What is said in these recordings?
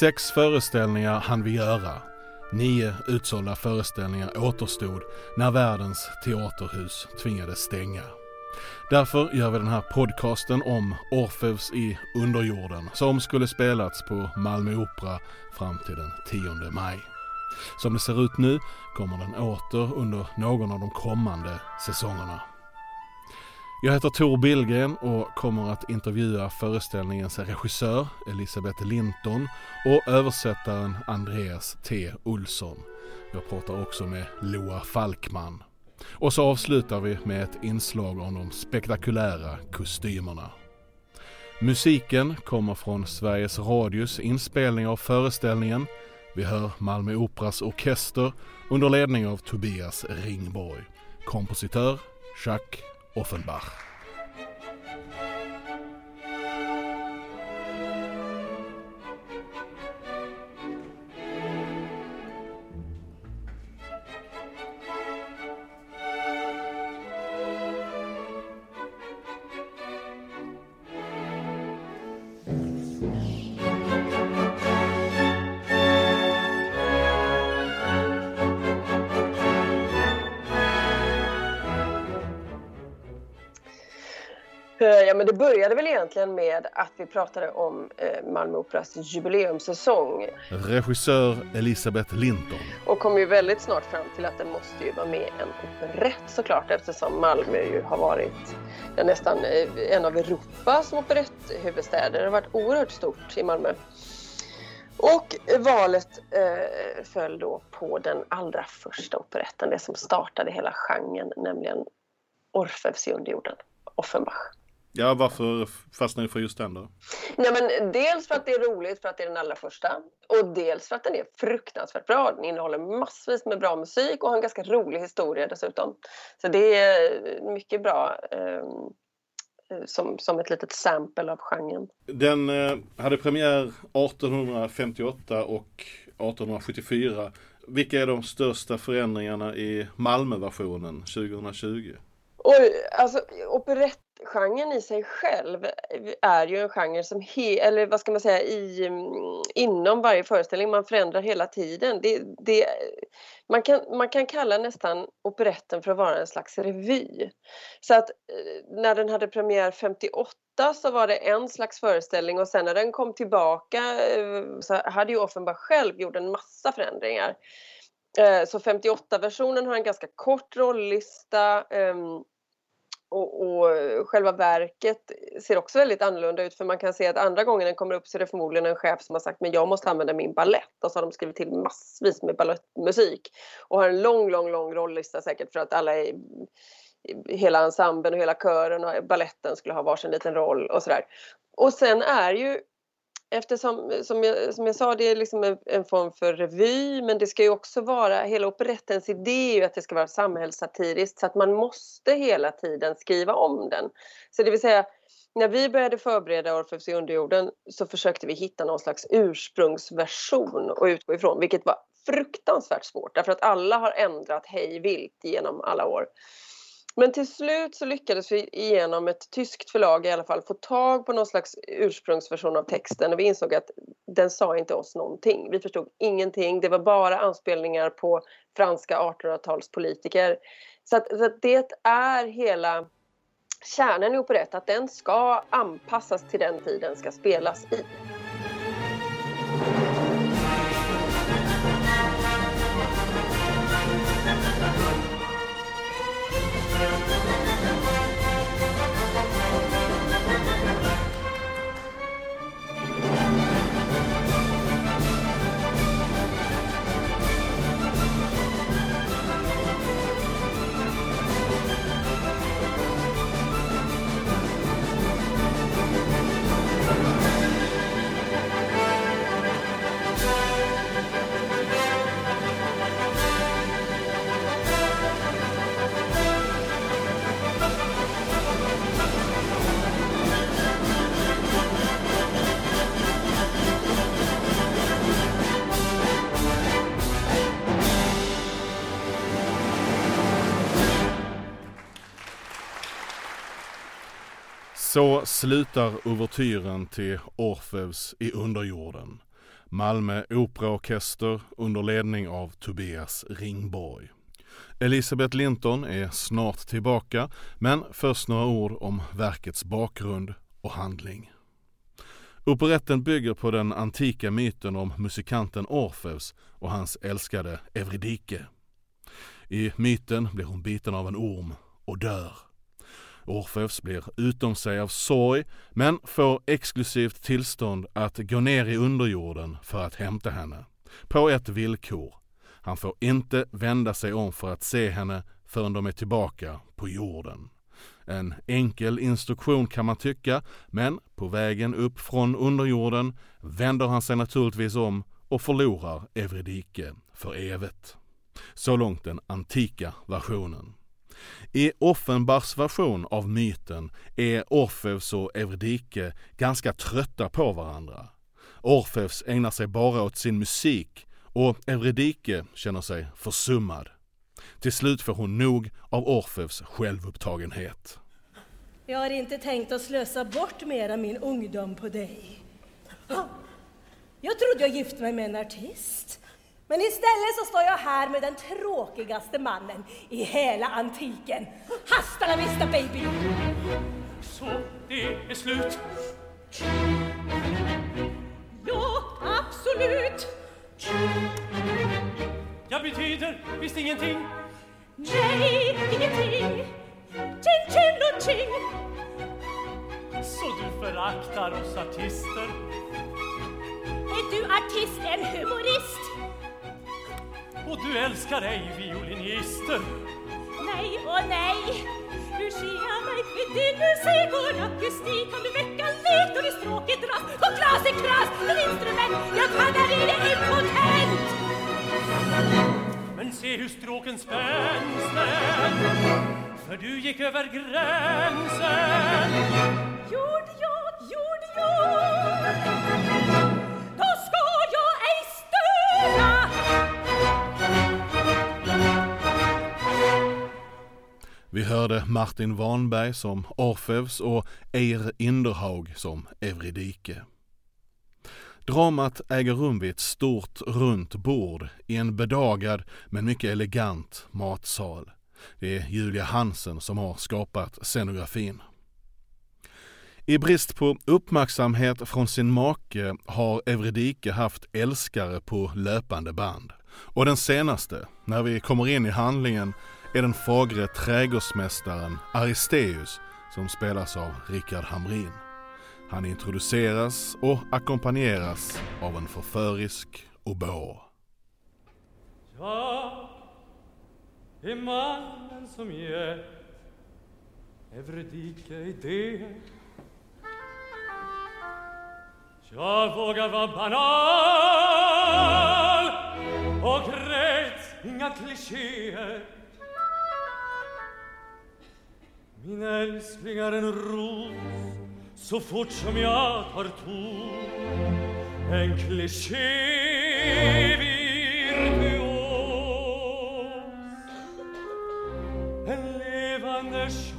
Sex föreställningar hann vi göra. Nio utsålda föreställningar återstod när världens teaterhus tvingades stänga. Därför gör vi den här podcasten om Orfeus i underjorden som skulle spelats på Malmö Opera fram till den 10 maj. Som det ser ut nu kommer den åter under någon av de kommande säsongerna. Jag heter Tor Billgren och kommer att intervjua föreställningens regissör Elisabeth Linton och översättaren Andreas T Olsson. Jag pratar också med Loa Falkman. Och så avslutar vi med ett inslag om de spektakulära kostymerna. Musiken kommer från Sveriges Radios inspelning av föreställningen. Vi hör Malmö Operas orkester under ledning av Tobias Ringborg. Kompositör Jacques Offenbach. Ja, men det började väl egentligen med att vi pratade om eh, Malmö Operas jubileumssäsong. Regissör Elisabeth Linton. Och kom ju väldigt snart fram till att det måste ju vara med en operett såklart eftersom Malmö ju har varit ja, nästan eh, en av Europas operetthuvudstäder. Det har varit oerhört stort i Malmö. Och valet eh, föll då på den allra första operetten, det som startade hela genren, nämligen Orfeus i underjorden, Offenbach. Ja, varför fastnade du för just den då? Nej, men dels för att det är roligt, för att det är den allra första. Och dels för att den är fruktansvärt bra. Den innehåller massvis med bra musik och har en ganska rolig historia dessutom. Så det är mycket bra eh, som, som ett litet sample av genren. Den eh, hade premiär 1858 och 1874. Vilka är de största förändringarna i Malmöversionen 2020? Oj, alltså Genren i sig själv eh, är ju en genre som, he, eller vad ska man säga, i, mm, inom varje föreställning, man förändrar hela tiden. Det, det, man, kan, man kan kalla nästan operetten för att vara en slags revy. Så att eh, när den hade premiär 58 så var det en slags föreställning och sen när den kom tillbaka eh, så hade ju Offenbach själv gjort en massa förändringar. Så 58-versionen har en ganska kort rollista, ehm, och, och, själva verket ser också väldigt annorlunda ut för man kan se att andra gången den kommer upp så är det förmodligen en chef som har sagt men jag måste använda min ballett och så har de skrivit till massvis med ballettmusik och har en lång, lång, lång rollista säkert för att alla är hela ensemblen och hela kören och balletten skulle ha varsin liten roll och sådär. Och sen är ju eftersom som jag, som jag sa, det är liksom en, en, form för revy men det ska ju också vara, hela operettens idé är ju att det ska vara samhällssatiriskt så att man måste hela tiden skriva om den. Så det vill säga när vi började förbereda Orfeus i underjorden så försökte vi hitta någon slags ursprungsversion att utgå ifrån vilket var fruktansvärt svårt därför att alla har ändrat hej vilt genom alla år. Men till slut så lyckades vi genom ett tyskt förlag i alla fall få tag på någon slags ursprungsversion av texten och vi insåg att den sa inte oss någonting. Vi förstod ingenting. Det var bara anspelningar på franska 1800-talspolitiker. Så, att, så att det är hela kärnan i operett, att den ska anpassas till den tid den ska spelas i. Så slutar ouvertyren till Orfeus i underjorden. Malmö Operaorkester under ledning av Tobias Ringborg. Elisabeth Linton är snart tillbaka, men först några ord om verkets bakgrund och handling. Operetten bygger på den antika myten om musikanten Orfeus och hans älskade Evridike. I myten blir hon biten av en orm och dör. Orfeus blir utom sig av sorg men får exklusivt tillstånd att gå ner i underjorden för att hämta henne. På ett villkor. Han får inte vända sig om för att se henne förrän de är tillbaka på jorden. En enkel instruktion kan man tycka, men på vägen upp från underjorden vänder han sig naturligtvis om och förlorar Evridike för evigt. Så långt den antika versionen. I Offenbachs version av myten är Orfeus och Eurydike ganska trötta på varandra. Orfeus ägnar sig bara åt sin musik och Eurydike känner sig försummad. Till slut får hon nog av Orfeus självupptagenhet. Jag har inte tänkt att slösa bort mera min ungdom på dig. Jag trodde jag gift mig med en artist. Men istället så står jag här med den tråkigaste mannen i hela antiken. Hasta la vista baby! Så, det är slut. Ja, absolut! Jag betyder visst ingenting. Nej, ingenting. Du älskar ej violinister? Nej och nej. Ser jag mig med din musik och akustik? Kan du väcka lek och i stråket dras på glas i klass till instrument? Jag taggar i det impotent! Men se hur stråken spänns för du gick över gränsen. Gjorde Vi hörde Martin Warnberg som Orfeus och Eir Inderhaug som Evridike. Dramat äger rum vid ett stort runt bord i en bedagad men mycket elegant matsal. Det är Julia Hansen som har skapat scenografin. I brist på uppmärksamhet från sin make har Evridike haft älskare på löpande band. Och den senaste, när vi kommer in i handlingen, är den fagre trädgårdsmästaren Aristeus som spelas av Richard Hamrin. Han introduceras och ackompanjeras av en förförisk oboe. Jag är mannen som ger Eurydike idéer. Jag vågar vara banal och krävs inga klichéer. min älsklingar en ros så fort som jag tar en kliché virtuos en levande sjö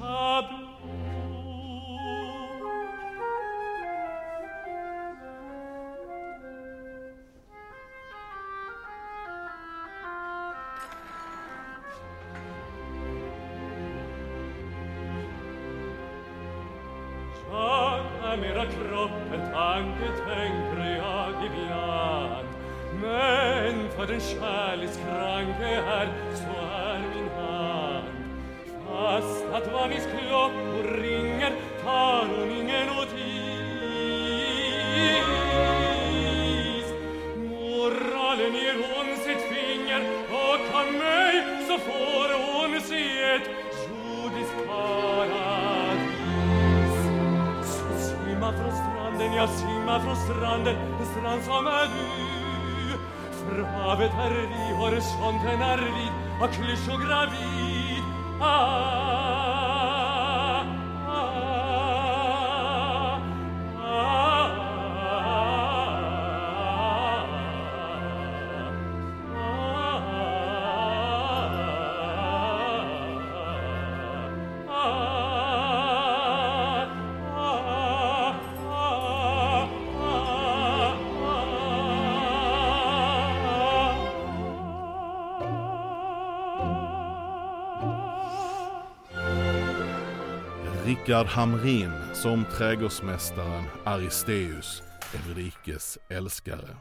Rickard Hamrin som trädgårdsmästaren Aristeus, Eurikes älskare.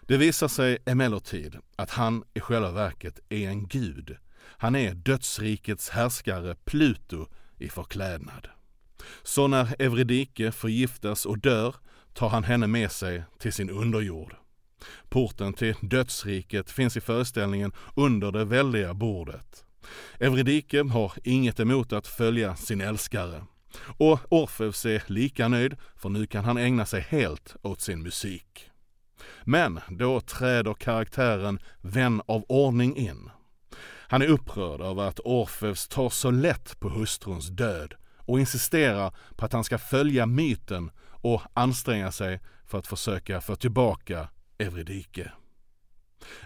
Det visar sig emellertid att han i själva verket är en gud. Han är dödsrikets härskare Pluto i förklädnad. Så när Evridike förgiftas och dör tar han henne med sig till sin underjord. Porten till dödsriket finns i föreställningen under det väldiga bordet. Evridike har inget emot att följa sin älskare. Och Orfeus är lika nöjd, för nu kan han ägna sig helt åt sin musik. Men då träder karaktären vän av ordning in. Han är upprörd över att Orfeus tar så lätt på hustruns död och insisterar på att han ska följa myten och anstränga sig för att försöka få tillbaka Evridike.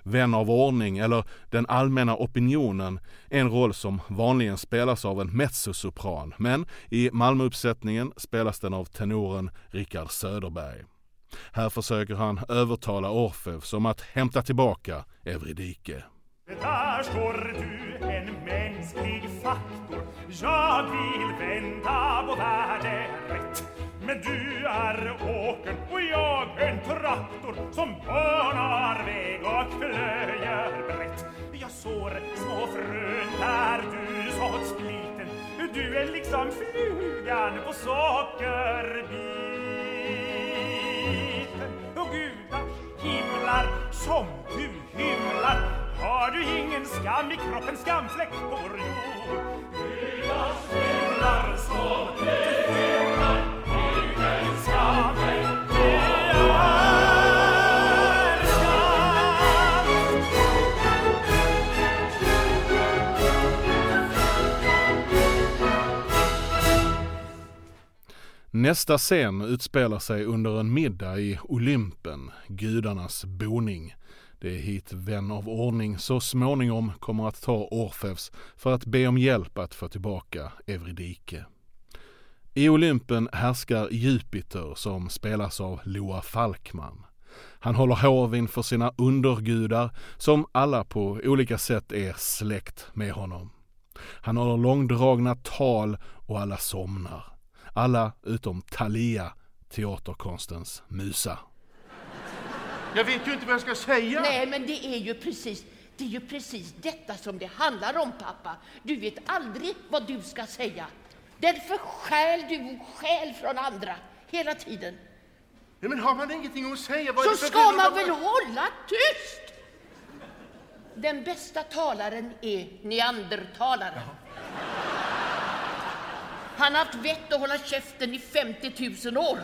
Vän av ordning eller den allmänna opinionen är en roll som vanligen spelas av en mezzosopran men i Malmöuppsättningen spelas den av tenoren Rickard Söderberg. Här försöker han övertala Orfeus om att hämta tillbaka Euridike. Där står du, en mänsklig faktor Jag vill vända på världen rätt Men du är åkern och jag en traktor Som banar väg och plöjer brett. Jag sår små frön där du sått spliten. Du är liksom flugan på sockerbiten. Och gudars himlar som du hymlar har du ingen skam i kroppen, skamfläck på vår jord? Nästa scen utspelar sig under en middag i Olympen, gudarnas boning. Det är hit vän av ordning så småningom kommer att ta Orfeus för att be om hjälp att få tillbaka Euridike. I Olympen härskar Jupiter som spelas av Loa Falkman. Han håller hov inför sina undergudar som alla på olika sätt är släkt med honom. Han håller långdragna tal och alla somnar. Alla utom Thalia, teaterkonstens musa. Jag vet ju inte vad jag ska säga. Nej, men det är ju precis det är ju precis detta som det handlar om, pappa. Du vet aldrig vad du ska säga. Därför stjäl du skäl från andra hela tiden. Ja, men har man ingenting att säga? Vad är Så ska man väl hålla tyst? Den bästa talaren är neandertalaren. Han har haft vett att hålla käften i 50 000 år.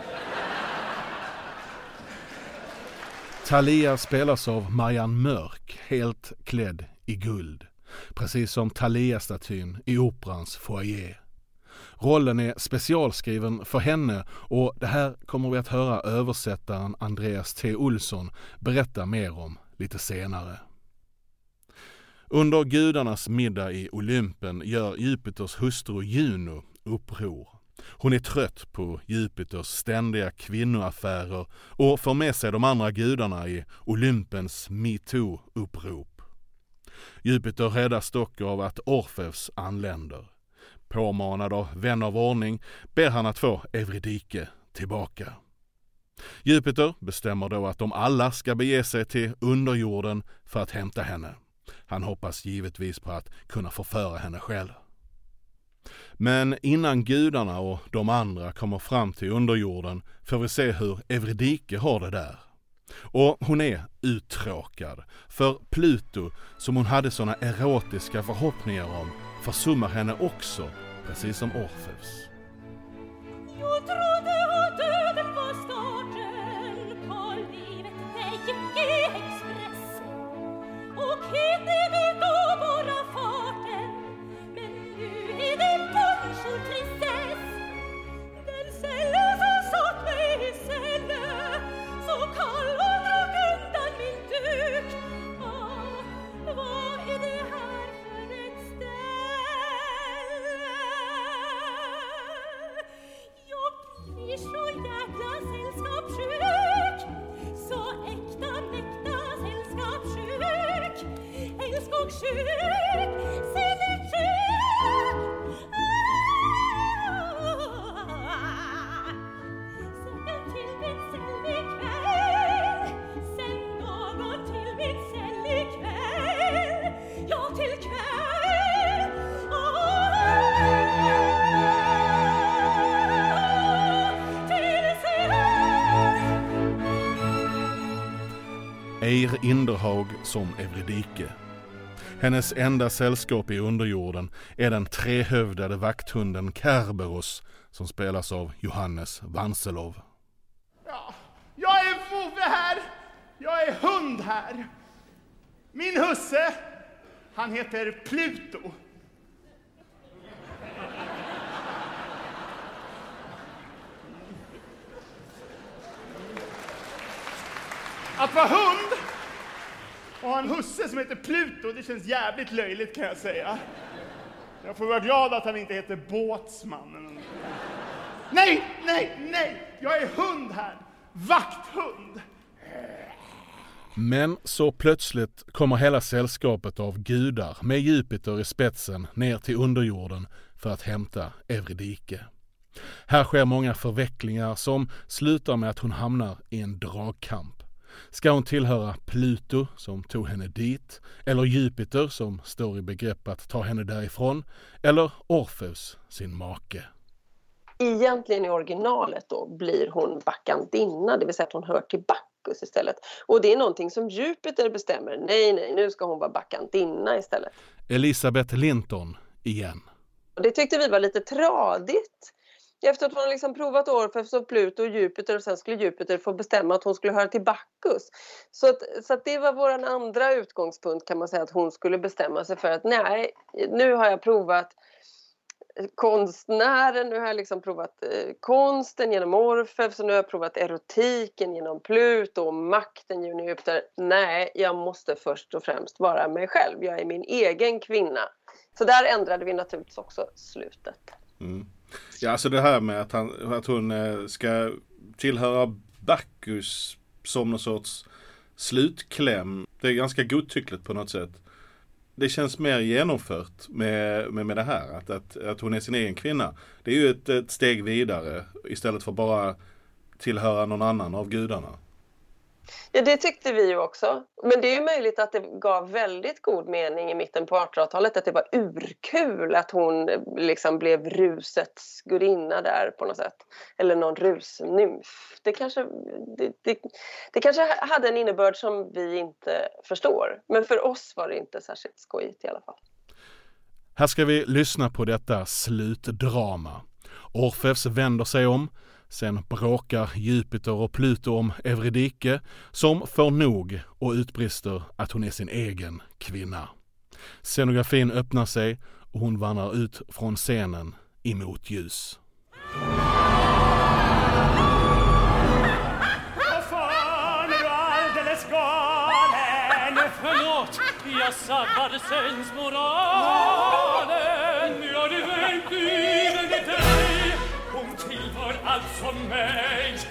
Thalia spelas av Marianne Mörk, helt klädd i guld. Precis som Thalia-statyn i Operans foyer. Rollen är specialskriven för henne och det här kommer vi att höra översättaren Andreas T Olsson berätta mer om lite senare. Under gudarnas middag i Olympen gör Jupiters hustru Juno uppror. Hon är trött på Jupiters ständiga kvinnoaffärer och får med sig de andra gudarna i Olympens metoo-upprop. Jupiter räddas dock av att Orfeus anländer. Påmanad av vän av ordning ber han att få Evridike tillbaka. Jupiter bestämmer då att de alla ska bege sig till underjorden för att hämta henne. Han hoppas givetvis på att kunna förföra henne själv. Men innan gudarna och de andra kommer fram till underjorden får vi se hur Evridike har det där. Och hon är uttråkad, för Pluto, som hon hade såna erotiska förhoppningar om, försummar henne också, precis som Orfeus. Jag trodde att döden var starten på livet, det gick i express. Och hit är det då Eir Inderhaug som Evridike. Hennes enda sällskap i underjorden är den trehövdade vakthunden Kerberos som spelas av Johannes Vanselov. Ja, jag är vovve här. Jag är hund här. Min husse, han heter Pluto. Att vara hund och ha en husse som heter Pluto, det känns jävligt löjligt kan jag säga. Jag får vara glad att han inte heter Båtsman. Nej, nej, nej! Jag är hund här! Vakthund! Men så plötsligt kommer hela sällskapet av gudar med Jupiter i spetsen ner till underjorden för att hämta Evridike. Här sker många förvecklingar som slutar med att hon hamnar i en dragkamp. Ska hon tillhöra Pluto som tog henne dit, eller Jupiter som står i begrepp att ta henne därifrån, eller Orfeus, sin make? Egentligen i originalet då blir hon bakandinna, det vill säga att hon hör till Bacchus istället. Och det är någonting som Jupiter bestämmer. Nej, nej, nu ska hon vara bakandinna istället. Elisabeth Linton igen. Och det tyckte vi var lite tradigt. Efter att hon liksom provat Orfeus och Pluto och Jupiter och sen skulle Jupiter få bestämma att hon skulle höra till Bacchus. Så, att, så att det var vår andra utgångspunkt kan man säga att hon skulle bestämma sig för att nej, nu har jag provat konstnären, nu har jag liksom provat eh, konsten genom Orfeus och nu har jag provat erotiken genom Pluto och makten genom Jupiter. Nej, jag måste först och främst vara mig själv. Jag är min egen kvinna. Så där ändrade vi naturligtvis också slutet. Mm. Ja, alltså det här med att, han, att hon eh, ska tillhöra Bacchus som någon sorts slutkläm. Det är ganska godtyckligt på något sätt. Det känns mer genomfört med, med, med det här. Att, att, att hon är sin egen kvinna. Det är ju ett, ett steg vidare istället för bara tillhöra någon annan av gudarna. Ja, det tyckte vi ju också. Men det är ju möjligt att det gav väldigt god mening i mitten på 1800-talet att det var urkul att hon liksom blev rusets gudinna där på något sätt. Eller någon rusnymf. Det kanske, det, det, det kanske hade en innebörd som vi inte förstår. Men för oss var det inte särskilt skojigt i alla fall. Här ska vi lyssna på detta slutdrama. Orfeus vänder sig om Sen bråkar Jupiter och Pluto om Evridike som får nog och utbrister att hon är sin egen kvinna. Scenografin öppnar sig och hon vandrar ut från scenen galen? Förlåt, jag sabbade sensmoralen. Nu har du al sommeig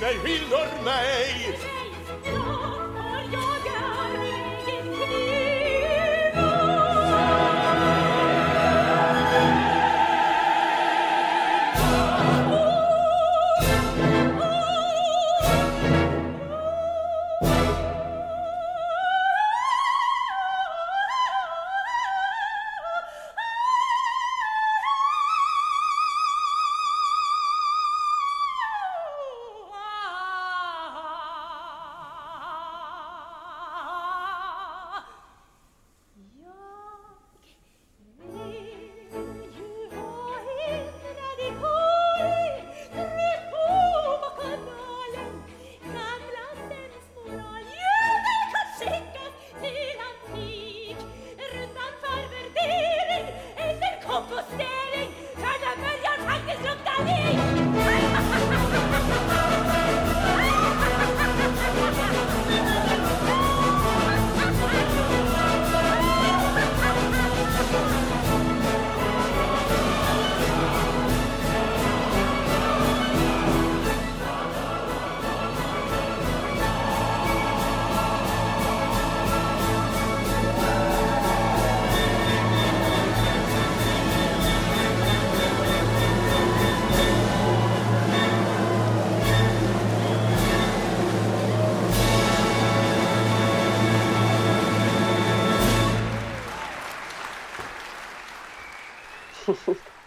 nel vildor mei.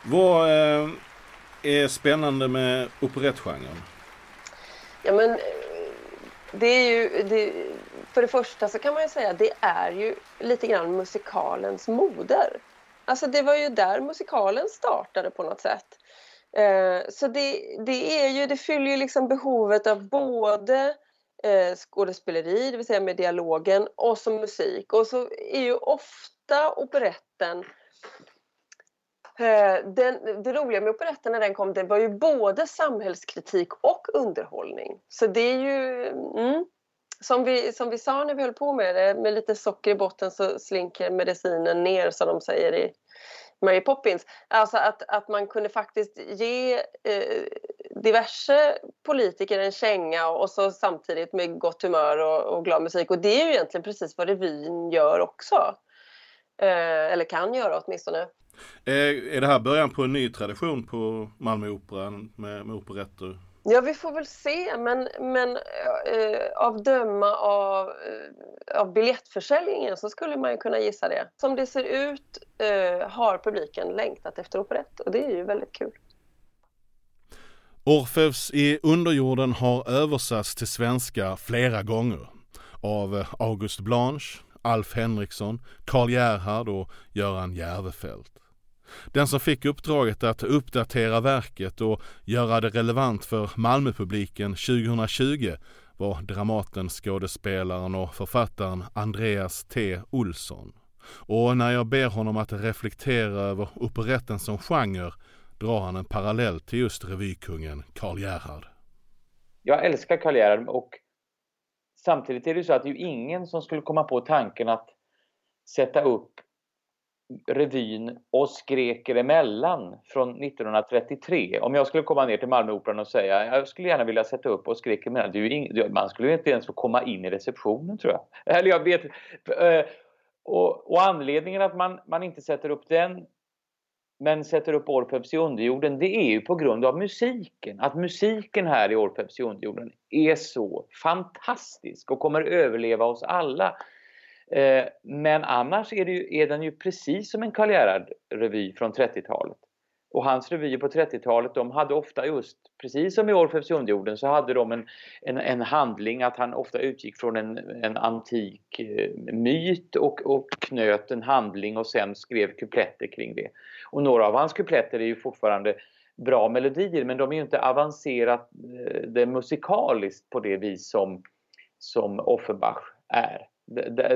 Vad eh, är spännande med operettgenren? Ja, men, eh, det är ju, det, för det första så kan man ju säga att det är ju lite grann musikalens moder. Alltså det var ju där musikalen startade på något sätt. Eh, så det, det, är ju, det fyller ju liksom behovet av både skådespeleri, det vill säga med dialogen, och som musik. Och så är ju ofta operetten Eh, den, det roliga med operetten när den kom, det var ju både samhällskritik och underhållning. Så det är ju, mm, som, vi, som vi sa när vi höll på med det, med lite socker i botten så slinker medicinen ner som de säger i Mary Poppins. Alltså att, att man kunde faktiskt ge eh, diverse politiker en känga och så samtidigt med gott humör och, och glad musik. Och det är ju egentligen precis vad revyn gör också. Eh, eller kan göra åtminstone. Är, är det här början på en ny tradition på Malmö Operan med, med operetter? Ja, vi får väl se, men, men eh, av döma av, eh, av biljettförsäljningen så skulle man ju kunna gissa det. Som det ser ut eh, har publiken längtat efter operett och det är ju väldigt kul. Orfeus i underjorden har översatts till svenska flera gånger av August Blanche, Alf Henriksson, Karl Gerhard och Göran Järvefelt. Den som fick uppdraget att uppdatera verket och göra det relevant för Malmöpubliken 2020 var Dramaten, skådespelaren och författaren Andreas T Olsson. Och när jag ber honom att reflektera över operetten som genre drar han en parallell till just revykungen Karl Gerhard. Jag älskar Karl Gerhard och samtidigt är det så att det är ingen som skulle komma på tanken att sätta upp revyn Oss greker emellan från 1933. Om jag skulle komma ner till Malmöoperan och säga jag skulle gärna vilja sätta upp Oss greker emellan. Det är ing, man skulle inte ens få komma in i receptionen tror jag. Eller jag vet. Eh, och, och anledningen att man, man inte sätter upp den men sätter upp Orfeus i underjorden det är ju på grund av musiken. Att musiken här i Orfeus i underjorden är så fantastisk och kommer överleva oss alla. Eh, men annars är, ju, är, den ju precis som en Karl Gerhard-revy från 30-talet. Och hans revyer på 30-talet de hade ofta just, precis som i Orfeus i underjorden, så hade de en, en, en, handling att han ofta utgick från en, en antik eh, myt och, och knöt en handling och sen skrev kupletter kring det. Och några av hans kupletter är ju fortfarande bra melodier men de är ju inte avancerade eh, musikaliskt på det vis som, som Offenbach är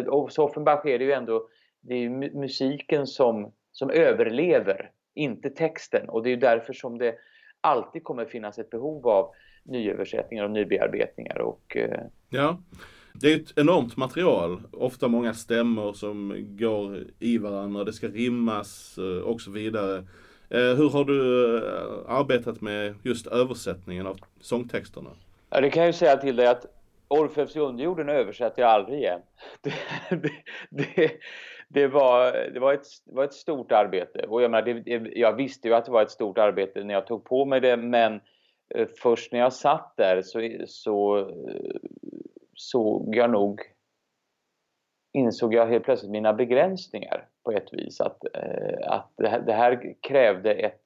och så Offenbach är det ju ändå det är musiken som, som överlever, inte texten. Och det är därför som det alltid kommer finnas ett behov av nyöversättningar och nybearbetningar. Och, eh... Ja, det är ett enormt material. Ofta många stämmor som går i varandra, det ska rimmas eh, och så vidare. Eh, hur har du arbetat med just översättningen av sångtexterna? Ja, det kan jag ju säga till dig att Orfeus i underjorden översätter jag aldrig igen. Det, det, det, det, var, det, var ett, det var ett stort arbete. Och jag, menar, det, jag visste ju att det var ett stort arbete när jag tog på mig det men eh, först när jag satt där så, så såg jag nog insåg jag helt plötsligt mina begränsningar på ett vis. Att, eh, att det här, det här krävde ett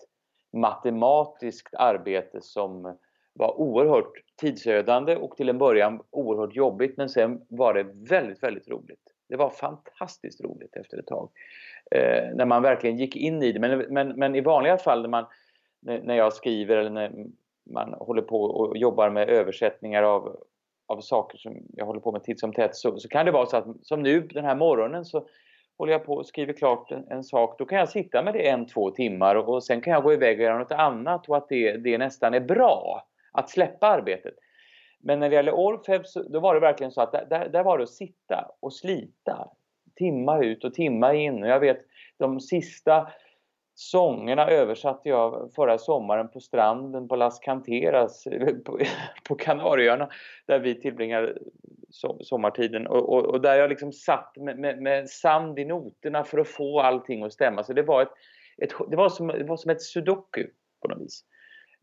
matematiskt arbete som var oerhört tidsödande och till en början oerhört jobbigt men sen var det väldigt, väldigt roligt. Det var fantastiskt roligt efter ett tag. Eh, när man verkligen gick in i det. Men, men, men i vanliga fall när, man, när jag skriver eller när man håller på och jobbar med översättningar av, av saker som jag håller på med titt som tätt så, så kan det vara så att som nu den här morgonen så håller jag på och skriver klart en, en, sak, då kan jag sitta med det en, två timmar och, och sen kan jag gå iväg och göra något annat och att det, det nästan är bra att släppa arbetet. Men när det gäller Orfeus, då var det verkligen så att där, där var det att sitta och slita. Timma ut och timma in. Och jag vet de sista sångerna översatte jag förra sommaren på stranden på Las Canteras på, på Kanarieöarna där vi tillbringar sommartiden och, och, och, där jag liksom satt med, med, med, sand i noterna för att få allting att stämma. Så det var, ett, ett det var, som, det var som ett sudoku på något vis.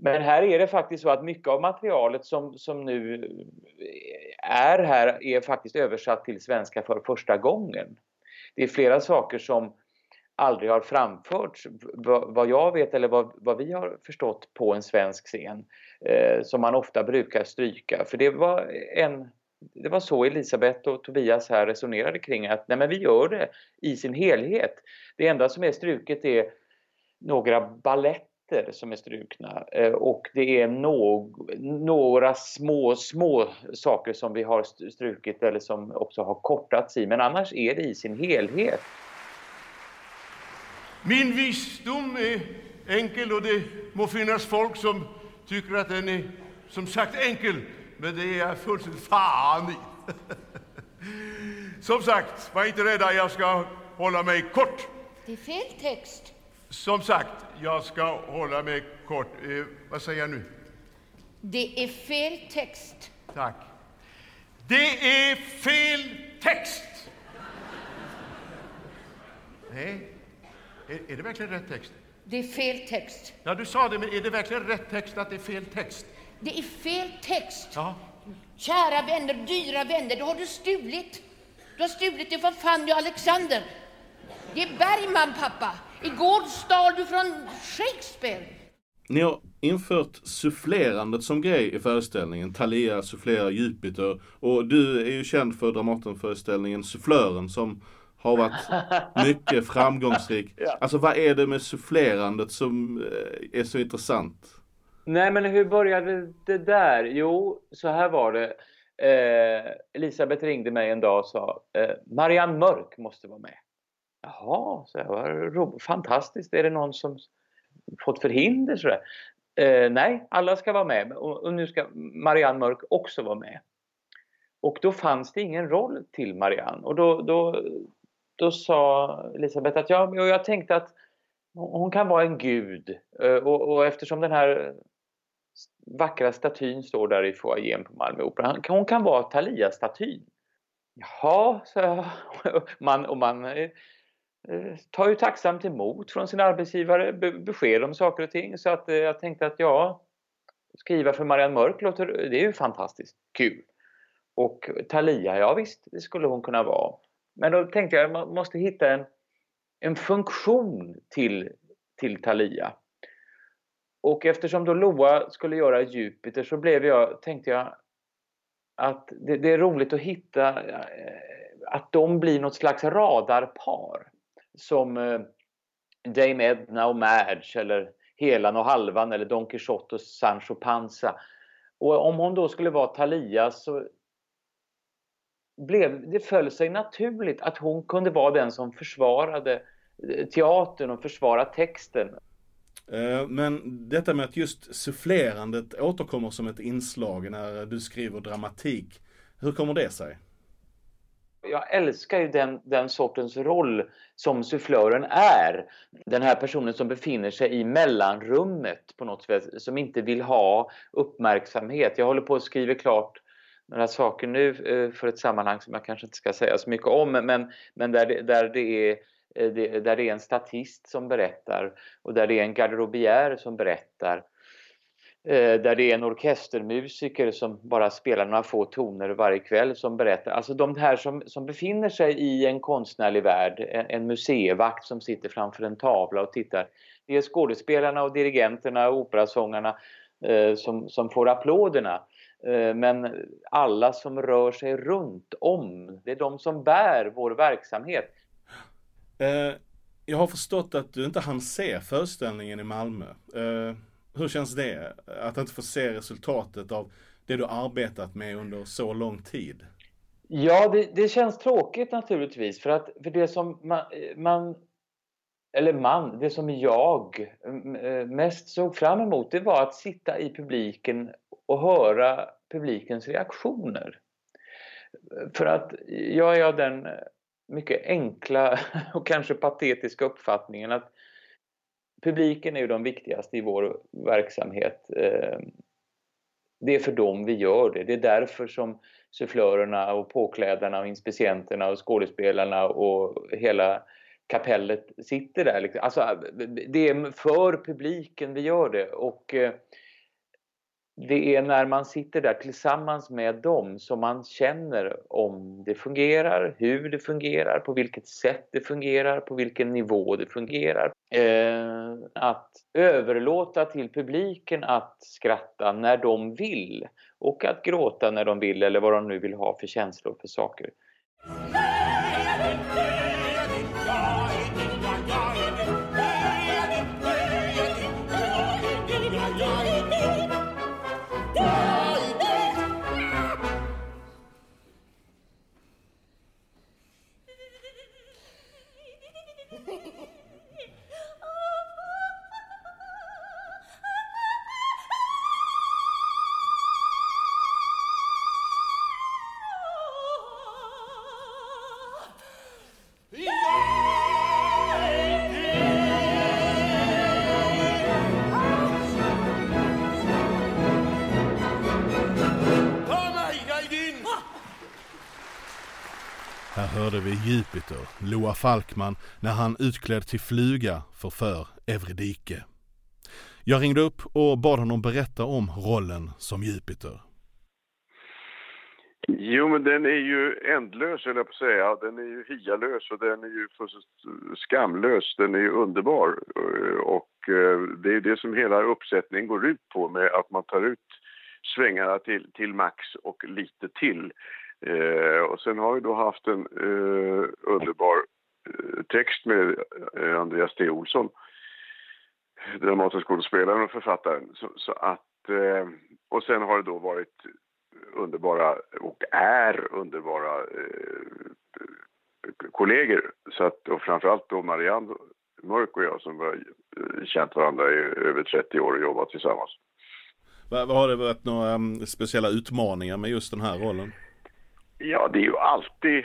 Men här är det faktiskt så att mycket av materialet som, som nu är här är faktiskt översatt till svenska för första gången. Det är flera saker som aldrig har framförts, vad jag vet eller vad, vad vi har förstått på en svensk scen, eh, som man ofta brukar stryka. För det var en, det var så Elisabeth och Tobias här resonerade kring att nej men vi gör det i sin helhet. Det enda som är struket är några balletter som är strukna eh, och det är no några små, små saker som vi har strukit eller som också har kortats i men annars är det i sin helhet. Min visdom är enkel och det må finnas folk som tycker att den är som sagt enkel, men det är jag fullständigt fan i. Som sagt, var inte rädda, jag ska hålla mig kort. Det är fel text. Som sagt, jag ska hålla mig kort. Eh, vad säger jag nu? Det är fel text. Tack. Det är fel text! Nej, är, är det verkligen rätt text? Det är fel text. Ja, du sa det, men är det verkligen rätt text att det är fel text? Det är fel text. Ja. Kära vänner, dyra vänner, då har du stulit. Du har stulit det från Fanny och Alexander. Det är Bergman, pappa. Igår stal du från Shakespeare. Ni har infört sufflerandet som grej i föreställningen. Thalia sufflerar Jupiter. Och du är ju känd för Dramatenföreställningen Sufflören som har varit mycket framgångsrik. Ja. Alltså vad är det med sufflerandet som eh, är så intressant? Nej, men hur började det där? Jo, så här var det. Eh, Elisabeth ringde mig en dag och sa eh, Marianne Mörk måste vara med. Jaha, så jag var fantastiskt. Är det någon som fått förhinder? sådär? Eh, nej, alla ska vara med och, och nu ska Marianne Mörk också vara med. Och då fanns det ingen roll till Marianne och då, då, då sa Elisabeth att ja, jag tänkte att hon kan vara en gud Eh, och, och eftersom den här vackra statyn står där i foajén på Malmö Opera. Hon kan vara Thalia-statyn. Jaha, så jag. Man, och man eh, Eh, tar ju tacksamt emot från sin arbetsgivare besked om saker och ting. Så att eh, jag tänkte att ja, skriva för Marianne Mörk låter, det är ju fantastiskt kul. Och Thalia, ja visst, det skulle hon kunna vara. Men då tänkte jag att man måste hitta en, en funktion till, till Thalia. Och eftersom då Loa skulle göra Jupiter så blev jag, tänkte jag att det, det är roligt att hitta eh, att de blir något slags radarpar. Som eh, Dame Edna och Madge eller Helan och Halvan eller Don Quixote och Sancho Panza. Och om hon då skulle vara Talia så blev, det föll sig naturligt att hon kunde vara den som försvarade eh, teatern och försvara texten. Eh, men detta med att just sufflerandet återkommer som ett inslag när du skriver dramatik. Hur kommer det sig? Jag älskar ju den, den sortens roll som sufflören är. Den här personen som befinner sig i mellanrummet på något sätt, som inte vill ha uppmärksamhet. Jag håller på att skriva klart några saker nu eh, för ett sammanhang som jag kanske inte ska säga så mycket om, men, men där, det, där, det är, eh, det, där det är en statist som berättar och där det är en garderobiär som berättar. Eh, där det är en orkestermusiker som bara spelar några få toner varje kväll som berättar. Alltså de här som, som befinner sig i en konstnärlig värld, en, en museivakt som sitter framför en tavla och tittar. Det är skådespelarna och dirigenterna och operasångarna eh, som, som får applåderna. Eh, men alla som rör sig runt om, det är de som bär vår verksamhet. Eh, Jag har förstått att du inte hann se föreställningen i Malmö. Eh, hur känns det? Att inte få se resultatet av det du arbetat med under så lång tid? Ja, det, det känns tråkigt naturligtvis för att för det som man, eh, man eller man, det som jag mm, eh, mest såg fram emot det var att sitta i publiken och höra publikens reaktioner. För att jag är av den mycket enkla och kanske patetiska uppfattningen att publiken är ju de viktigaste i vår verksamhet. Eh, det är för dem vi gör det. Det är därför som sufflörerna och påklädarna och inspicienterna och skådespelarna och hela kapellet sitter där. Liksom. Alltså, det är för publiken vi gör det. Och eh, det är när man sitter där tillsammans med dem som man känner om det fungerar, hur det fungerar, på vilket sätt det fungerar, på vilken nivå det fungerar. Eh, att överlåta till publiken att skratta när de vill och att gråta när de vill eller vad de nu vill ha för känslor för saker. Jupiter, Falkman, när han utklädd till fluga förför Evridike. Jag ringde upp och bad honom berätta om rollen som Jupiter. Jo, men den är ju ändlös, eller jag på att säga. Den är ju hialös och den är ju skamlös. Den är ju underbar. Och eh, det är det som hela uppsättningen går ut på med att man tar ut svängarna till, till max och lite till. Eh, och sen har vi då haft en eh, underbar text med eh, Andreas T. Olsson, dramatiskådespelaren och författaren. Så, så att, eh, och sen har det då varit underbara, och är underbara eh, kollegor. Så att, och framförallt då Marianne Mörk och jag som har känt varandra i över 30 år och jobbat tillsammans. Vad, har det varit några um, speciella utmaningar med just den här rollen? Ja, det är ju alltid,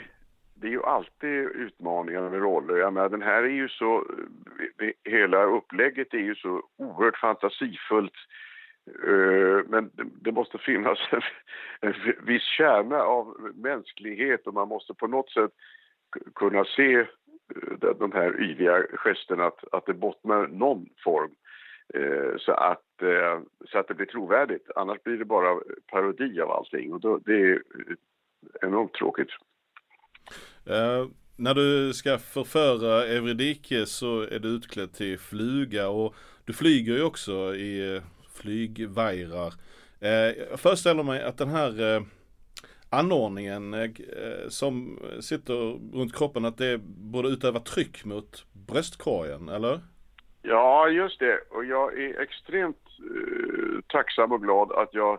det är ju alltid utmaningar med roller. Jag menar, den här är ju så, eh, hela upplägget är ju så oerhört fantasifullt. Eh, men det måste finnas en, en viss kärna av mänsklighet och man måste på något sätt kunna se eh, de här yviga gesterna, att, att det bottnar någon form. Så att, så att det blir trovärdigt. Annars blir det bara parodi av allting. Och då, det är enormt tråkigt. Uh, när du ska förföra Evridike så är du utklädd till fluga och du flyger ju också i eh, flygvajrar. Uh, jag föreställer mig att den här uh, anordningen som sitter runt kroppen att det borde utöva tryck mot bröstkorgen, eller? Ja, just det. Och jag är extremt tacksam och glad att jag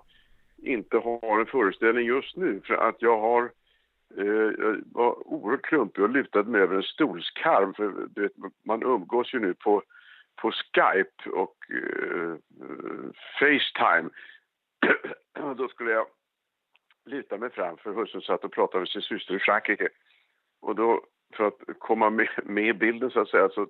inte har en föreställning just nu för att jag har eh, Eh, jag var oerhört klumpig och lutade mig över en stolskarm för du vet, man umgås ju nu på, på Skype och eh, Facetime. Då skulle jag luta mig fram för hustrun satt och pratade med sin syster i Frankrike. Och då, för att komma med, med i bilden så att säga, så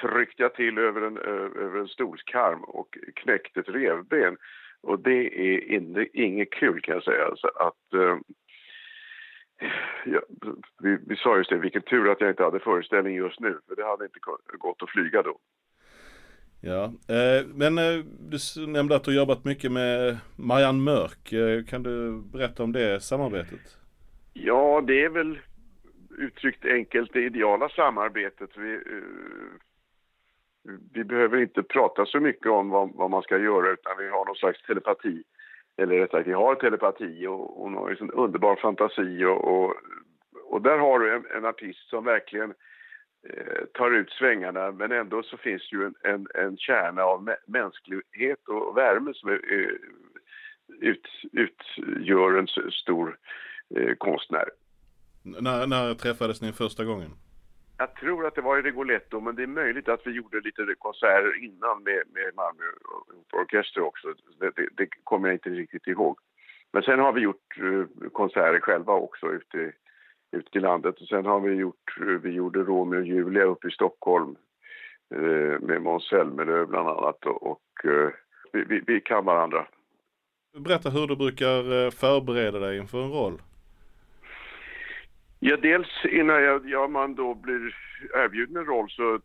tryckte jag till över en, över en stolskarm och knäckte ett revben. Och det är inte, inget kul kan jag säga. Så att, eh, ja, vi, vi sa just det, vilken tur att jag inte hade föreställning just nu. För det hade inte gått att flyga då. Ja, eh, men eh, du nämnde att du jobbat mycket med Marianne Mörk. Eh, kan du berätta om det samarbetet? Ja, det är väl uttryckt enkelt det ideala samarbetet. Vi, vi behöver inte prata så mycket om vad, vad, man ska göra utan vi har någon slags telepati. Eller rättare sagt, vi har telepati och hon har ju en underbar fantasi och, och, och, där har du en, en artist som verkligen eh, tar ut svängarna men ändå så finns ju en, en, en kärna av mänsklighet och värme som är, eh, ut, utgör en stor eh, konstnär. När, när träffades ni första gången? Jag tror att det var i Rigoletto, men det är möjligt att vi gjorde lite konserter innan med, med Malmö Orkester också. Det, det, det kommer jag inte riktigt ihåg. Men sen har vi gjort eh, konserter själva också ute, ute i landet. Och sen har vi gjort, eh, vi gjorde Romeo och Julia uppe i Stockholm eh, med Måns Zelmerlöw bland annat och, och vi, vi, vi kan varandra. Berätta hur du brukar förbereda dig inför en roll. Ja, dels innan jag, ja, man då blir erbjuden en roll så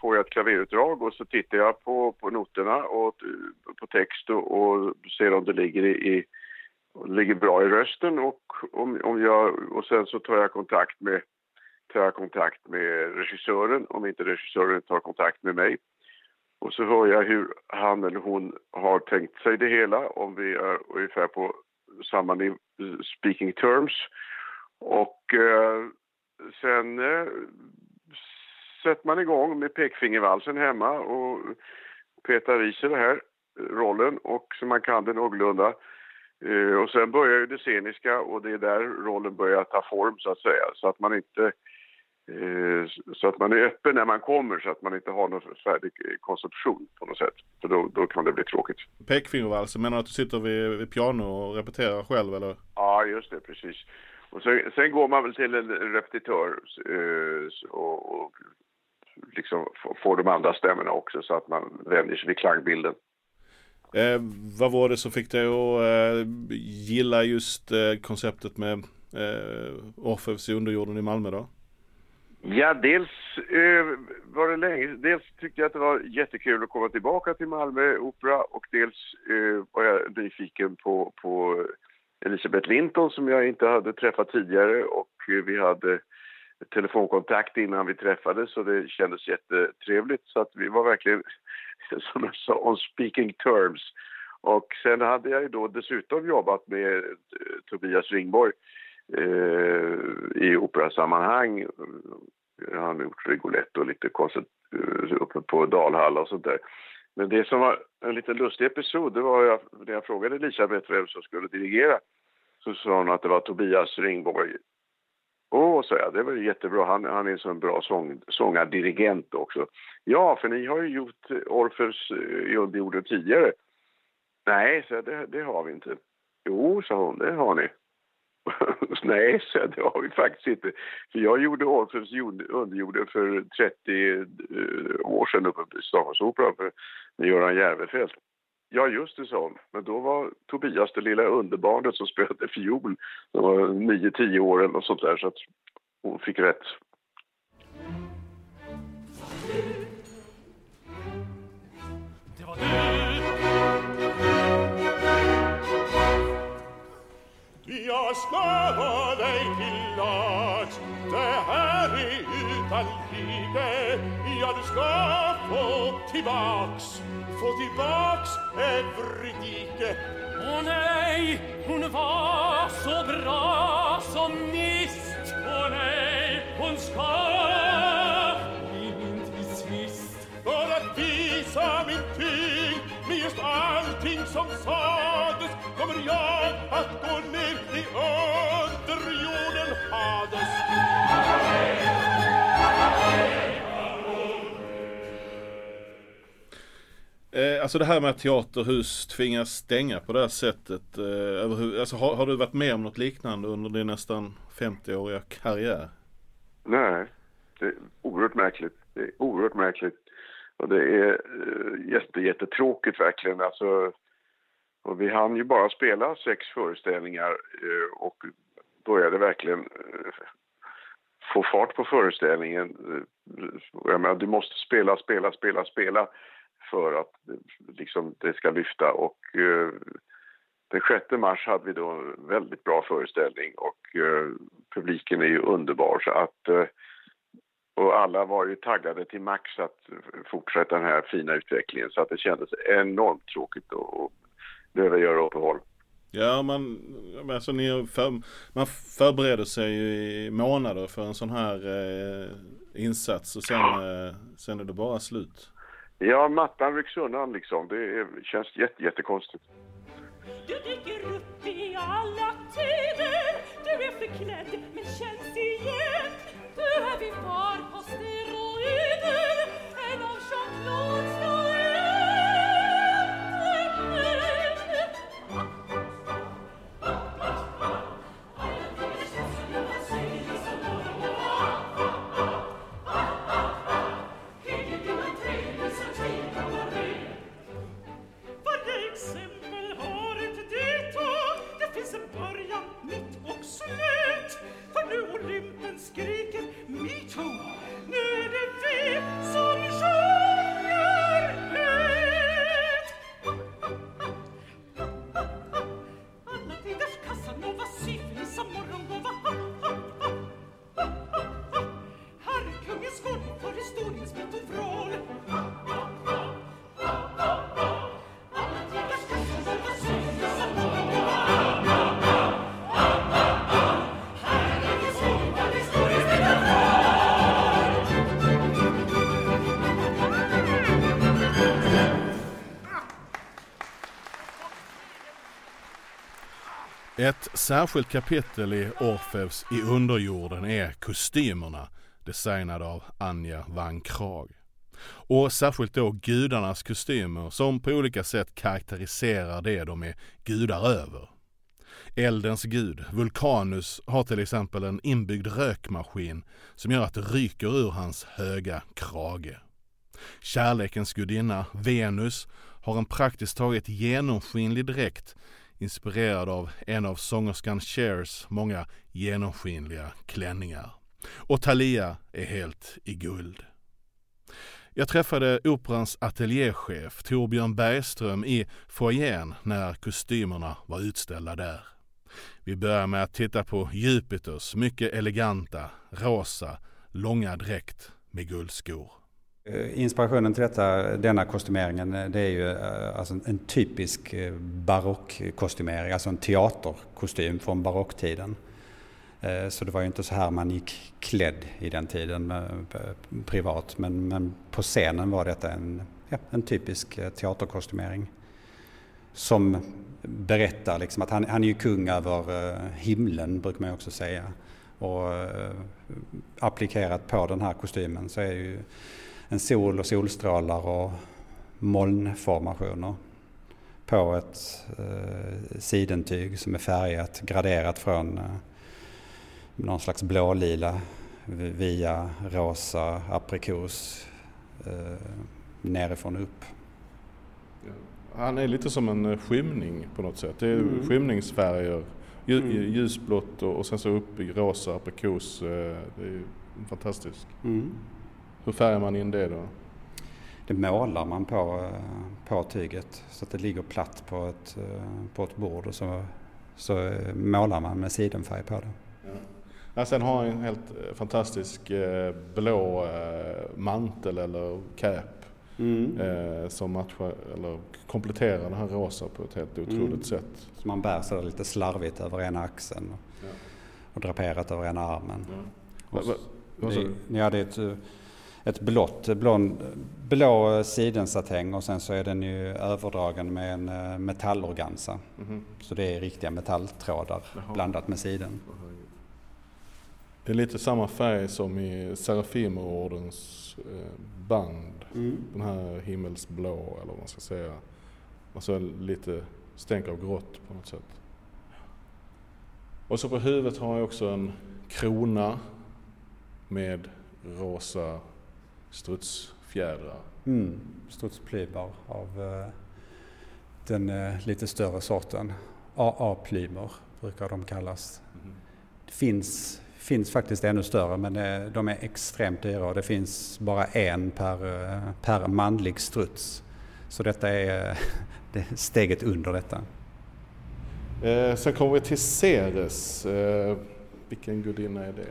får jag ett klaverutdrag och så tittar jag på, på noterna och på text och, och ser om det ligger i, i ligger bra i rösten och, om, om jag, och sen så tar jag kontakt med tar jag kontakt med regissören om inte regissören tar kontakt med mig. Och så hör jag hur han eller hon har tänkt sig det hela, om vi är ungefär på samma speaking terms. Och eh, sen eh, sätter man igång med pekfingervalsen hemma och petar i sig den här rollen och så man kan det någorlunda. Eh, och sen börjar ju det sceniska och det är där rollen börjar ta form så att säga. Så att man inte Eh, så att man är öppen när man kommer så att man inte har någon färdig konception på något sätt. För då, då kan det bli tråkigt. Pekfingervals, menar du att du sitter vid, vid piano och repeterar själv eller? Ja, just det, precis. Och sen, sen går man väl till en repetitör eh, och, och liksom får de andra stämmorna också så att man vänjer sig vid klangbilden. Eh, vad var det som fick dig att eh, gilla just eh, konceptet med eh, Orfeus i underjorden i Malmö då? Ja, dels eh, var det länge, dels tyckte jag att det var jättekul att komma tillbaka till Malmö Opera och dels eh, var jag nyfiken på, på Elisabeth Linton som jag inte hade träffat tidigare och vi hade telefonkontakt innan vi träffades och det kändes jättetrevligt så att vi var verkligen, som jag sa, on speaking terms. Och sen hade jag ju då dessutom jobbat med eh, Tobias Ringborg eh, i operasammanhang. Han har gjort Rigoletto och lite konstigt eh, uppe på Dalhalla och sånt där. Men det som var en lite lustig episod, det var jag, när jag frågade Elisabeth vem som skulle dirigera så sa hon att det var Tobias Ringborg. Åh, sa jag, det var jättebra. Han, han är en sån bra sång, sångardirigent också. Ja, för ni har ju gjort Orfeus eh, i Underjorden tidigare. Nej, så det, det har vi inte. Jo, sa hon, det har ni. Nej, så det har vi faktiskt inte. För jag gjorde Orfeus underjorden för 30 eh, år sedan uppe på Stockholmsoperan med Göran Järvefelt. Ja, just det, sa hon. Men då var Tobias det lilla underbarnet som spelade fiol. Han var 9-10 år eller något sånt där, så att hon fick rätt. Io scavo dei chillac, te heri italide, io scavo fotivax, fotivax evridiche. Un ei, un vaso grasso mist, un ei, un scavo, vi is vist. Ora visa mintig, mi ist alting som sag, kommer jag att gå ner i underjorden Hades. Eh, alltså det här med att teaterhus tvingas stänga på det här sättet. Eh, alltså har, har, du varit med om något liknande under din nästan 50-åriga karriär? Nej, det är oerhört märkligt. Det är oerhört märkligt. Och det är eh, jätte, jättetråkigt verkligen. Alltså, och vi hann ju bara spela sex föreställningar eh, och började verkligen eh, få fart på föreställningen. Eh, jag menar, du måste spela, spela, spela, spela för att liksom, det ska lyfta. Och den 6 mars hade vi då en väldigt bra föreställning och publiken är ju underbar. Så att och alla var ju taggade till max att fortsätta den här fina utvecklingen så att det kändes enormt tråkigt att behöva göra uppehåll. Ja, man, alltså ni för, man förbereder sig ju i månader för en sån här eh, insats och sen, eh, sen är det bara slut. Ja, mattan rycks undan liksom. Det är, känns jätte, jättekonstigt. Du dyker upp i alla tider Du är förklädd men känns igen Du är vid far på steroider En av Jean-Claudes Ett särskilt kapitel i Orfeus i underjorden är kostymerna designade av Anja van Krag. Och särskilt då gudarnas kostymer som på olika sätt karaktäriserar det de är gudar över. Eldens gud, Vulkanus, har till exempel en inbyggd rökmaskin som gör att det ryker ur hans höga krage. Kärlekens gudinna, Venus, har en praktiskt taget genomskinlig dräkt inspirerad av en av sångerskan Chers många genomskinliga klänningar. Och Thalia är helt i guld. Jag träffade Operans ateljéchef Torbjörn Bergström i foajén när kostymerna var utställda där. Vi börjar med att titta på Jupiters mycket eleganta, rosa, långa dräkt med guldskor. Eh, inspirationen till detta, denna kostymeringen eh, det är ju eh, alltså en typisk barockkostymering, alltså en teaterkostym från barocktiden. Så det var ju inte så här man gick klädd i den tiden privat men, men på scenen var detta en, ja, en typisk teaterkostymering. Som berättar liksom att han, han är ju kung över himlen brukar man också säga. Och applikerat på den här kostymen så är ju en sol och solstrålar och molnformationer på ett eh, sidentyg som är färgat, graderat från eh, någon slags blålila via rosa aprikos eh, nerifrån upp. Han är lite som en eh, skymning på något sätt. Det är mm. skymningsfärger, mm. ljusblått och, sen så upp i rosa aprikos. Eh, det är fantastiskt. Mm. Hur färgar man in det då? Det målar man på, på tyget så att det ligger platt på ett, på ett bord och så, så målar man med sidenfärg på det. Ja. Sen har han en helt eh, fantastisk eh, blå eh, mantel eller cap mm. som matchar, eller kompletterar den här rosa på ett helt otroligt mm. sätt. Så man bär så lite slarvigt över ena axeln och, ja. och draperat över ena armen. Ja. Va, va, det, ja, det är ett, ett blått, blå, blå sidensatäng och sen så är den ju överdragen med en eh, metallorganza. Mm. Så det är riktiga metalltrådar Jaha. blandat med siden. Det är lite samma färg som i Serafimerordens eh, band. Mm. Den här himmelsblå eller vad man ska säga. Alltså lite stänk av grått på något sätt. Och så på huvudet har jag också en krona med rosa strutsfjädrar. Mm, strutsplymer av uh, den uh, lite större sorten. AA-plymer brukar de kallas. Mm. Det finns, finns faktiskt ännu större men uh, de är extremt dyra och det finns bara en per, per manlig struts. Så detta är, det steget under detta. Eh, sen kommer vi till Ceres. Eh, vilken gudinna är det?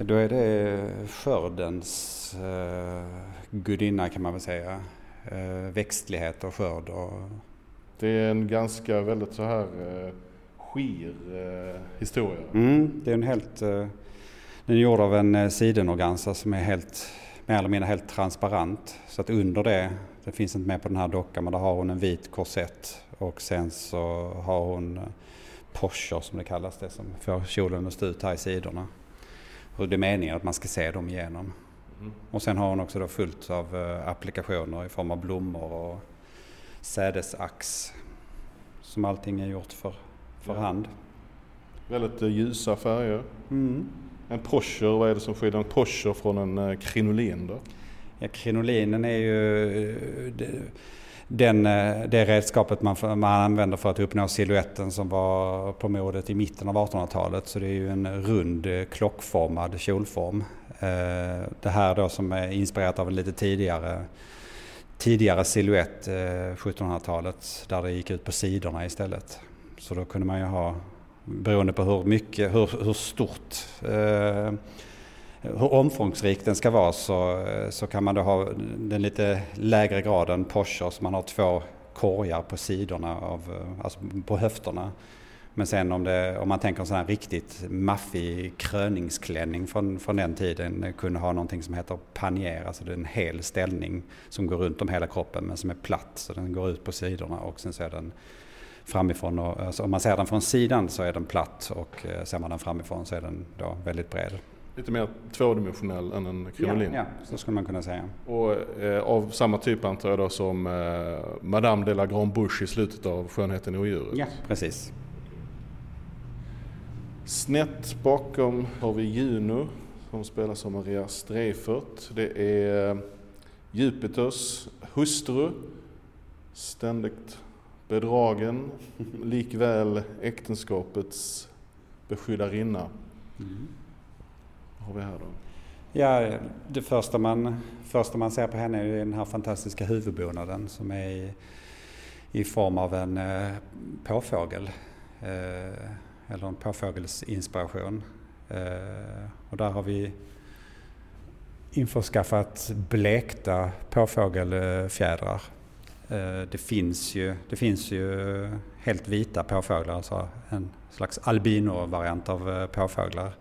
Då är det skördens eh, gudinna kan man väl säga. Eh, växtlighet och skörd. Och... Det är en ganska väldigt så här eh, skir eh, historia. Mm, det är en helt, eh, den är gjord av en eh, sidenorganza som är helt, mer eller mindre helt transparent. Så att under det, det finns inte med på den här dockan, men där har hon en vit korsett och sen så har hon eh, posher som det kallas, det som får kjolen att stå ut här i sidorna. Och det är meningen att man ska se dem igenom. Mm. Och sen har hon också då fullt av uh, applikationer i form av blommor och sädesax. Som allting är gjort för, för ja. hand. Väldigt uh, ljusa färger. Mm. En posher, vad är det som skiljer en posher från en uh, krinolin då? Ja, krinolinen är ju det, den, eh, det redskapet man, man använder för att uppnå siluetten som var på modet i mitten av 1800-talet. Så det är ju en rund eh, klockformad kjolform. Eh, det här då som är inspirerat av en lite tidigare tidigare siluett, 1700-talet, där det gick ut på sidorna istället. Så då kunde man ju ha, beroende på hur mycket, hur, hur stort, eh, hur omfångsrik den ska vara så, så kan man då ha den lite lägre graden Porsche så man har två korgar på sidorna, av, eh, alltså på höfterna. Men sen om, det, om man tänker en sån här riktigt maffig kröningsklänning från, från den tiden eh, kunde ha någonting som heter panier, alltså det är en hel ställning som går runt om hela kroppen men som är platt så den går ut på sidorna och sen så är den framifrån. Och, alltså, om man ser den från sidan så är den platt och eh, ser man den framifrån så är den då väldigt bred. Lite mer tvådimensionell än en krinoline? Ja, ja, så skulle man kunna säga. Och eh, av samma typ antar jag då som eh, Madame de la Grande Bouche i slutet av Skönheten och odjuret? Ja, precis. Snett bakom har vi Juno som spelas av Maria Streifert. Det är eh, Jupiters hustru, ständigt bedragen, likväl äktenskapets beskyddarinna. Mm. Har vi här då? Ja, det första man, första man ser på henne är den här fantastiska huvudbonaden som är i, i form av en eh, påfågel. Eh, eller en påfågelsinspiration. Eh, och där har vi införskaffat blekta påfågelfjädrar. Eh, det finns ju, det finns ju helt vita påfåglar, alltså en slags albino-variant av eh, påfåglar.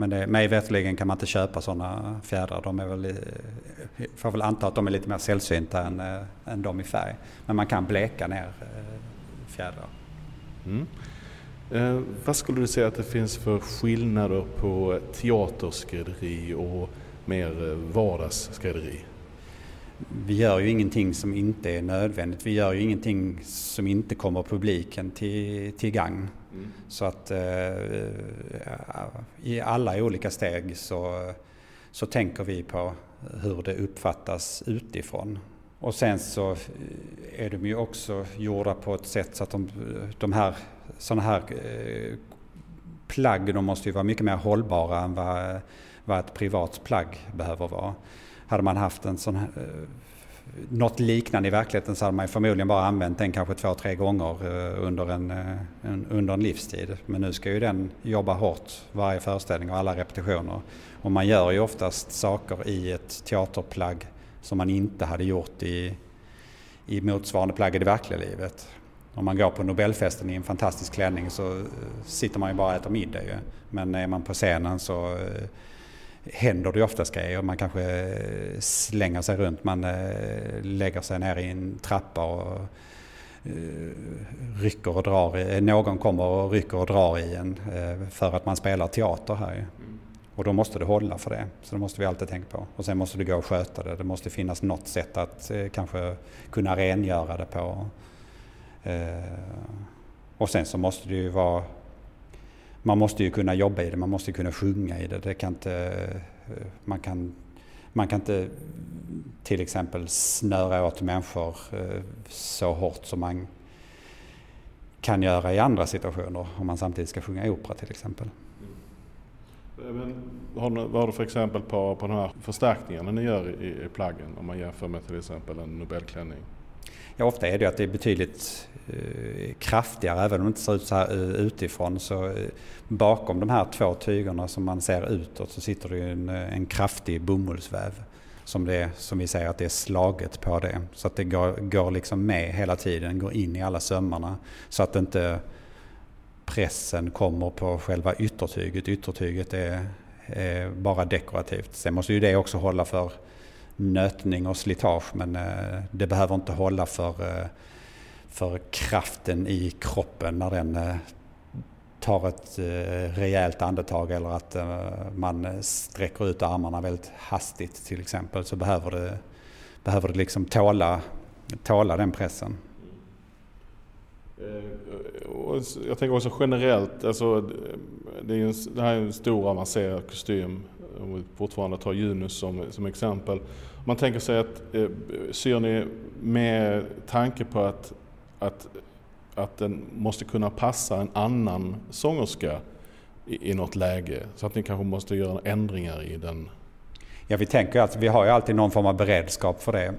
Men det, mig veterligen kan man inte köpa sådana fjädrar. De är väl, får väl anta att de är lite mer sällsynta än, än de i färg. Men man kan bleka ner fjädrar. Mm. Eh, vad skulle du säga att det finns för skillnader på teaterskrädderi och mer eh, vardagsskrädderi? Vi gör ju ingenting som inte är nödvändigt. Vi gör ju ingenting som inte kommer publiken till, till gang. Mm. Så att eh, i alla olika steg så, så tänker vi på hur det uppfattas utifrån. Och sen så är de ju också gjorda på ett sätt så att de, de här sådana här eh, plagg de måste ju vara mycket mer hållbara än vad, vad ett privat plagg behöver vara. Hade man haft en sån här, eh, något liknande i verkligheten så hade man förmodligen bara använt den kanske två, tre gånger eh, under en, eh, en, under en livstid. Men nu ska ju den jobba hårt varje föreställning och alla repetitioner. Och man gör ju oftast saker i ett teaterplagg som man inte hade gjort i, i motsvarande plagg i det verkliga livet om man går på Nobelfesten i en fantastisk klänning så eh, sitter man ju bara och äter middag ju. Men är man på scenen så händer det oftast grejer. Man kanske eh, slänger sig runt, man lägger sig ner i en trappa och rycker och drar. Någon kommer och rycker och drar i en för att man spelar teater här ju. Och då måste det hålla för det. Så det måste vi alltid tänka på. Och sen måste det gå att sköta det. Det måste finnas något sätt att kanske kunna rengöra det på. Eh, och sen så måste det ju vara man måste ju kunna jobba i det, man måste kunna sjunga i det. det kan inte, eh, man, kan, man kan inte till exempel snöra åt människor eh, så hårt som man kan göra i andra situationer om man samtidigt ska sjunga opera till exempel. Mm. Men, vad har du för exempel på, på de här förstärkningarna ni gör i, i plaggen om man jämför med till exempel en Nobelklänning? Ja, ofta är det att det är betydligt eh, kraftigare, även om det inte ser ut så här eh, utifrån. Så eh, bakom de här två tygerna som man ser utåt så sitter det en, eh, en kraftig bomullsväv. Som, det, som vi säger att det är slaget på det. Så att det går, går liksom med hela tiden, går in i alla sömmarna. Så att inte pressen kommer på själva yttertyget. Yttertyget är, är bara dekorativt. Sen måste ju det också hålla för nötning och slitage men eh, det behöver inte hålla för, eh, för kraften i kroppen när den eh, tar ett rejält andetag eller att man sträcker ut armarna väldigt hastigt till exempel så behöver det, behöver det liksom tåla, tåla den pressen. Jag tänker också generellt, alltså, det, är en, det här är en stor avancerad kostym. Om vi fortfarande tar Junus som, som exempel. Man tänker sig att eh, syr ni med tanke på att, att, att den måste kunna passa en annan sångerska i, i något läge? Så att ni kanske måste göra ändringar i den? Ja, vi tänker att vi har ju alltid någon form av beredskap för det.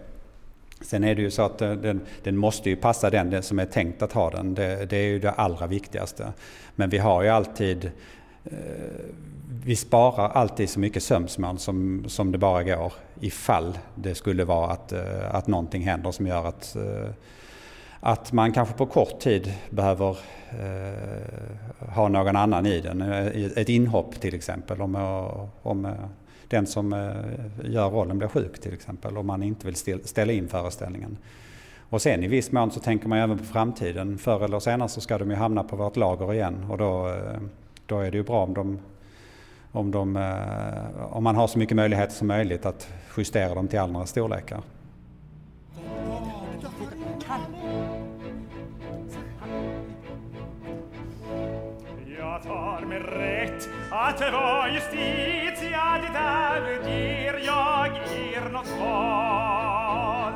Sen är det ju så att eh, den, den måste ju passa den som är tänkt att ha den. Det, det, är ju det allra viktigaste. Men vi har ju alltid Eh, vi sparar alltid så mycket sömsmål som, som det bara går ifall det skulle vara att, eh, att någonting händer som gör att, eh, att man kanske på kort tid behöver ha någon annan i den. Ett inhopp till exempel om, om den som gör rollen blir sjuk till exempel om man inte vill ställa in föreställningen. Och sen i viss mån så tänker man även på framtiden. Förr eller senare så ska de ju hamna på vårt lager igen och då, då är det ju bra om de om, de, eh, om man har så mycket möjligheter som möjligt att justera dem till andra storlekar. Jag tar mig rätt att det var justitia, det där ger jag er något val.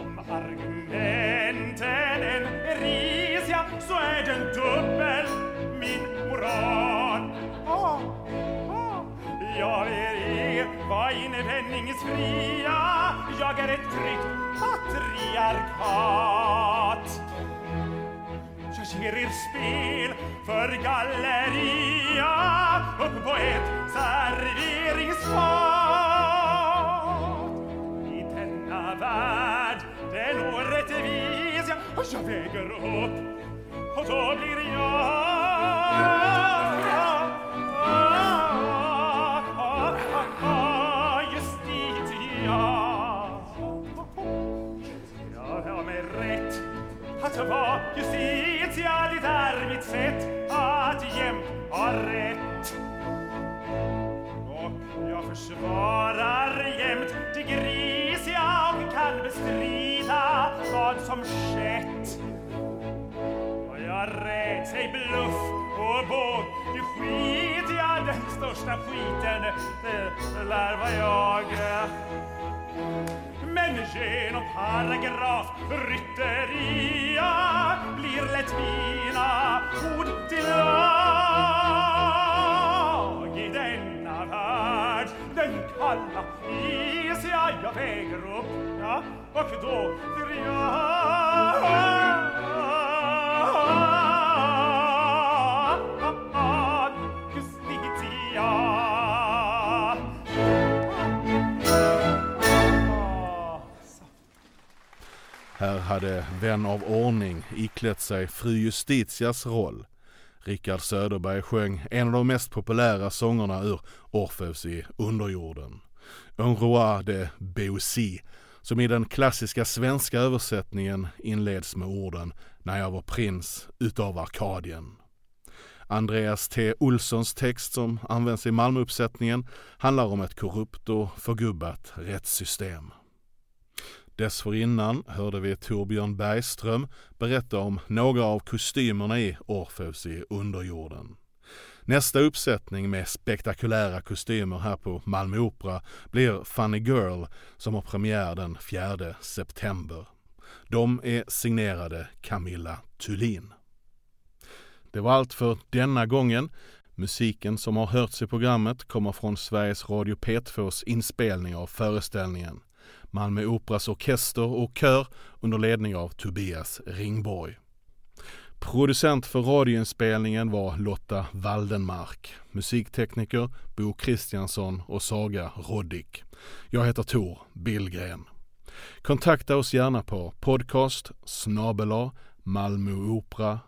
Om argumenten än är risiga så är den dubbel beine Pennings fria, jag är ett tryggt patriarkat. Jag ser er spel för galleria upp på ett serveringsfat I denna värld den orättvis jag väger upp och då blir jag Så vara justitia, det är mitt sätt att jämt ha rätt. Och jag försvarar jämt det grisiga och kan bestrida vad som skett. Och jag räds ej bluff och båg, det skit jag den största skiten, det lär vara jag. Men genom paragraf rytteria blir lätt mina ord till lag i denna värld. Den kalla is jag, jag väger upp, ja, och då blir jag Här hade vän av ordning iklätt sig fru Justitias roll. Rickard Söderberg sjöng en av de mest populära sångerna ur Orfeus i underjorden. Un roi de Beaucy, som i den klassiska svenska översättningen inleds med orden När jag var prins utav Arkadien. Andreas T. Olssons text som används i Malmöuppsättningen handlar om ett korrupt och förgubbat rättssystem. Dessförinnan hörde vi Torbjörn Bergström berätta om några av kostymerna i Orfeus i underjorden. Nästa uppsättning med spektakulära kostymer här på Malmö Opera blir Funny Girl som har premiär den 4 september. De är signerade Camilla Thulin. Det var allt för denna gången. Musiken som har hörts i programmet kommer från Sveriges Radio P2s inspelning av föreställningen. Malmö Operas orkester och kör under ledning av Tobias Ringborg. Producent för radioinspelningen var Lotta Waldenmark. Musiktekniker Bo Kristiansson och Saga Roddick. Jag heter Tor Billgren. Kontakta oss gärna på podcast snabela malmoopera.se.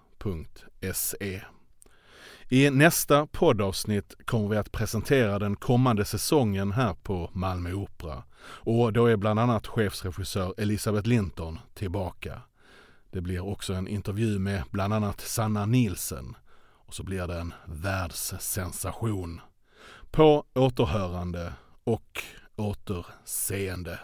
I nästa poddavsnitt kommer vi att presentera den kommande säsongen här på Malmö Opera. Och då är bland annat chefsregissör Elisabeth Linton tillbaka. Det blir också en intervju med bland annat Sanna Nielsen. Och så blir det en världssensation. På återhörande och återseende.